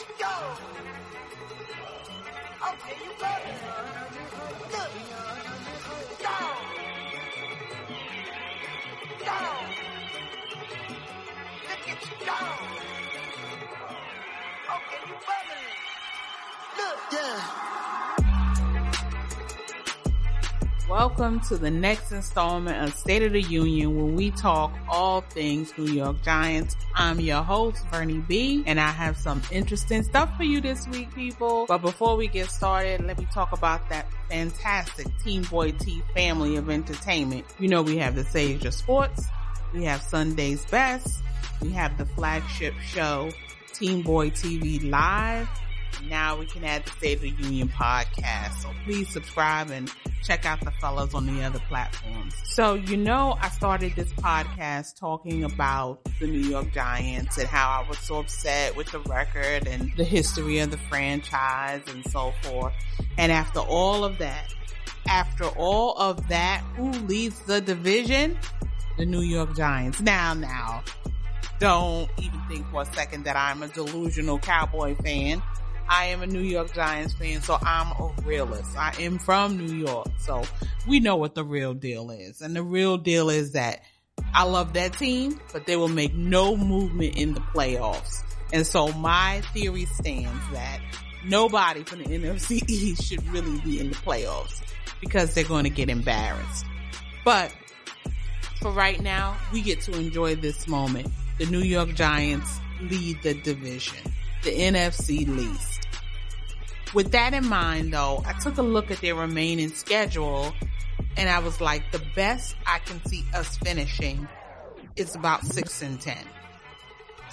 you go. Okay, you it. Look. Go. Go. Look at you go. Okay, you. Look. Yeah. Welcome to the next installment of State of the Union where we talk all things New York Giants. I'm your host, Bernie B, and I have some interesting stuff for you this week, people. But before we get started, let me talk about that fantastic Team Boy T family of entertainment. You know, we have the Sage of Sports, we have Sunday's Best, we have the flagship show, Team Boy TV Live, now we can add the State of the Union podcast. So please subscribe and check out the fellows on the other platforms. So, you know, I started this podcast talking about the New York Giants and how I was so upset with the record and the history of the franchise and so forth. And after all of that, after all of that, who leads the division? The New York Giants. Now, now, don't even think for a second that I'm a delusional cowboy fan. I am a New York Giants fan, so I'm a realist. I am from New York, so we know what the real deal is. And the real deal is that I love that team, but they will make no movement in the playoffs. And so my theory stands that nobody from the NFC East should really be in the playoffs because they're going to get embarrassed. But for right now, we get to enjoy this moment. The New York Giants lead the division, the NFC least. With that in mind though, I took a look at their remaining schedule and I was like, the best I can see us finishing is about six and 10.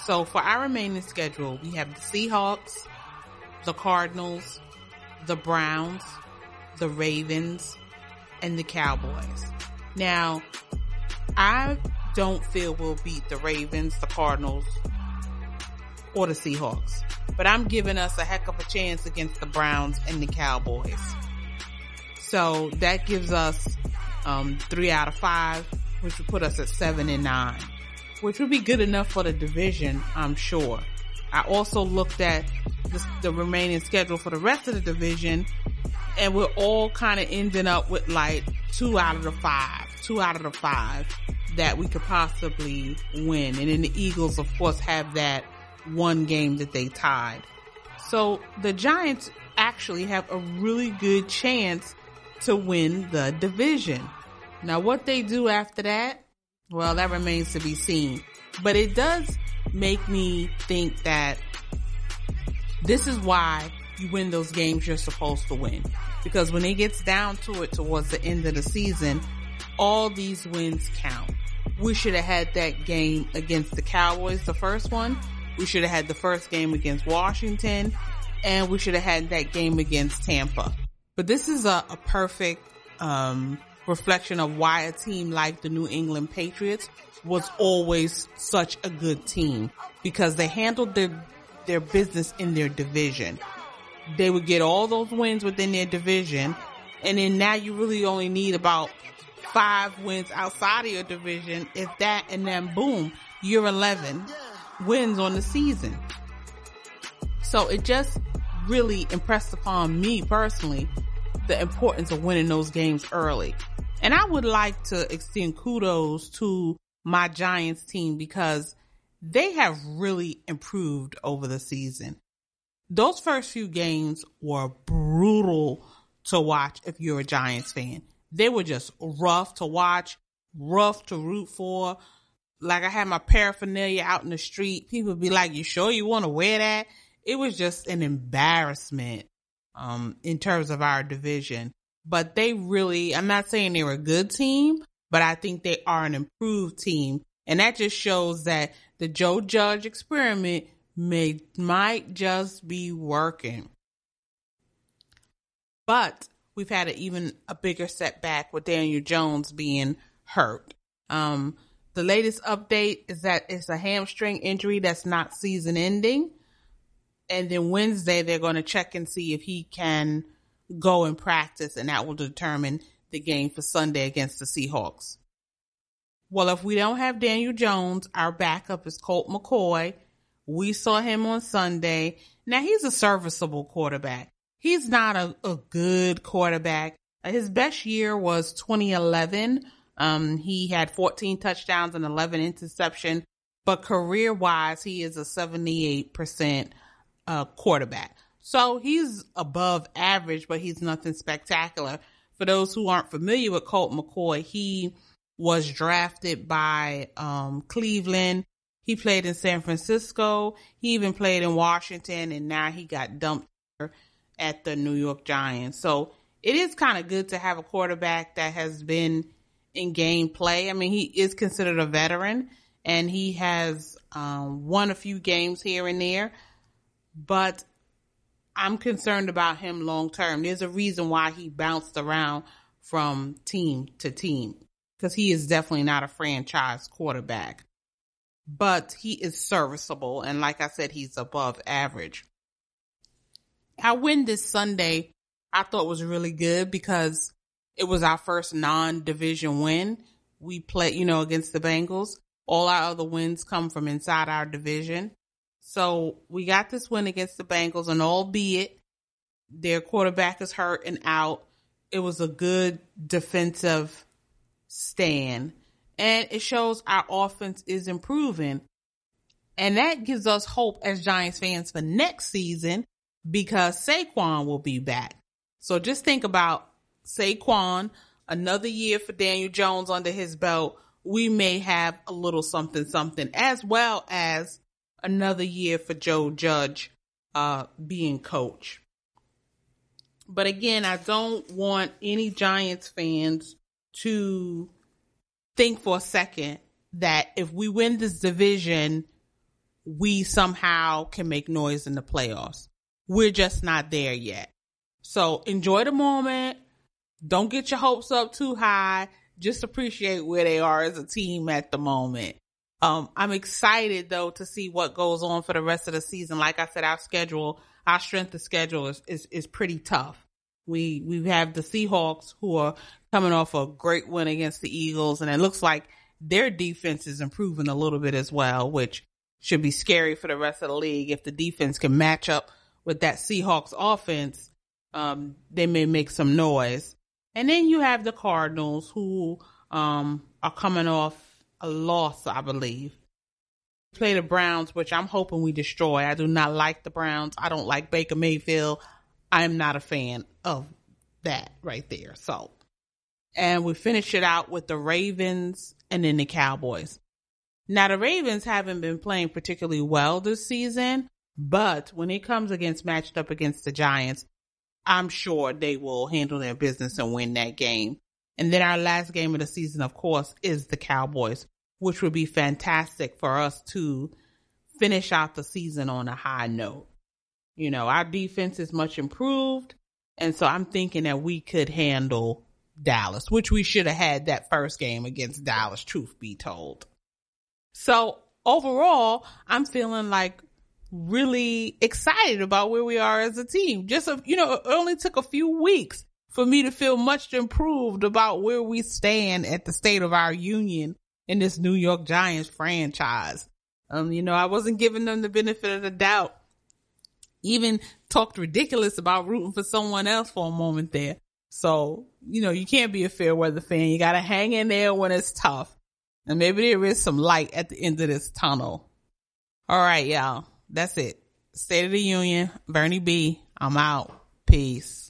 So for our remaining schedule, we have the Seahawks, the Cardinals, the Browns, the Ravens, and the Cowboys. Now, I don't feel we'll beat the Ravens, the Cardinals, or the Seahawks. But I'm giving us a heck of a chance against the Browns and the Cowboys. So that gives us um, three out of five, which would put us at seven and nine, which would be good enough for the division, I'm sure. I also looked at the, the remaining schedule for the rest of the division, and we're all kind of ending up with like two out of the five, two out of the five that we could possibly win. And then the Eagles, of course, have that one game that they tied. So the Giants actually have a really good chance to win the division. Now what they do after that, well, that remains to be seen. But it does make me think that this is why you win those games you're supposed to win. Because when it gets down to it towards the end of the season, all these wins count. We should have had that game against the Cowboys, the first one. We should have had the first game against Washington and we should have had that game against Tampa. But this is a, a perfect, um, reflection of why a team like the New England Patriots was always such a good team because they handled their, their business in their division. They would get all those wins within their division and then now you really only need about five wins outside of your division. If that and then boom, you're 11 wins on the season. So it just really impressed upon me personally the importance of winning those games early. And I would like to extend kudos to my Giants team because they have really improved over the season. Those first few games were brutal to watch if you're a Giants fan. They were just rough to watch, rough to root for. Like I had my paraphernalia out in the street. People be like, you sure you want to wear that? It was just an embarrassment, um, in terms of our division. But they really, I'm not saying they're a good team, but I think they are an improved team. And that just shows that the Joe Judge experiment may, might just be working. But we've had an even a bigger setback with Daniel Jones being hurt. Um, the latest update is that it's a hamstring injury that's not season ending. And then Wednesday, they're going to check and see if he can go and practice, and that will determine the game for Sunday against the Seahawks. Well, if we don't have Daniel Jones, our backup is Colt McCoy, We saw him on Sunday. Now he's a serviceable quarterback. He's not a, a good quarterback. His best year was 2011. Um, he had 14 touchdowns and 11 interception, but career wise, he is a 78% uh, quarterback. So he's above average, but he's nothing spectacular. For those who aren't familiar with Colt McCoy, he was drafted by um, Cleveland. He played in San Francisco. He even played in Washington, and now he got dumped at the New York Giants. So it is kind of good to have a quarterback that has been in game play. I mean, he is considered a veteran, and he has um, won a few games here and there but I'm concerned about him long term. There's a reason why he bounced around from team to team because he is definitely not a franchise quarterback, but he is serviceable. And like I said, he's above average. Our win this Sunday, I thought was really good because it was our first non-division win. We played, you know, against the Bengals. All our other wins come from inside our division. So we got this win against the Bengals, and albeit their quarterback is hurt and out, it was a good defensive stand. And it shows our offense is improving. And that gives us hope as Giants fans for next season because Saquon will be back. So just think about Saquon, another year for Daniel Jones under his belt. We may have a little something, something, as well as another year for Joe Judge uh, being coach. But again, I don't want any Giants fans to think for a second that if we win this division, we somehow can make noise in the playoffs. We're just not there yet. So enjoy the moment. Don't get your hopes up too high. Just appreciate where they are as a team at the moment. Um, I'm excited though to see what goes on for the rest of the season. Like I said, our schedule, our strength of schedule is, is, is pretty tough. We, we have the Seahawks who are coming off a great win against the Eagles and it looks like their defense is improving a little bit as well, which should be scary for the rest of the league. If the defense can match up with that Seahawks offense, um, they may make some noise. And then you have the Cardinals who, um, are coming off a loss, I believe. Play the Browns, which I'm hoping we destroy. I do not like the Browns. I don't like Baker Mayfield. I am not a fan of that right there. So, and we finish it out with the Ravens and then the Cowboys. Now the Ravens haven't been playing particularly well this season, but when it comes against matched up against the Giants, I'm sure they will handle their business and win that game. And then our last game of the season, of course, is the Cowboys, which would be fantastic for us to finish out the season on a high note. You know, our defense is much improved. And so I'm thinking that we could handle Dallas, which we should have had that first game against Dallas, truth be told. So overall, I'm feeling like really excited about where we are as a team. Just, a, you know, it only took a few weeks for me to feel much improved about where we stand at the state of our union in this New York Giants franchise. Um, you know, I wasn't giving them the benefit of the doubt. Even talked ridiculous about rooting for someone else for a moment there. So, you know, you can't be a fair weather fan. You gotta hang in there when it's tough. And maybe there is some light at the end of this tunnel. All right, y'all. That's it. State of the Union, Bernie B. I'm out. Peace.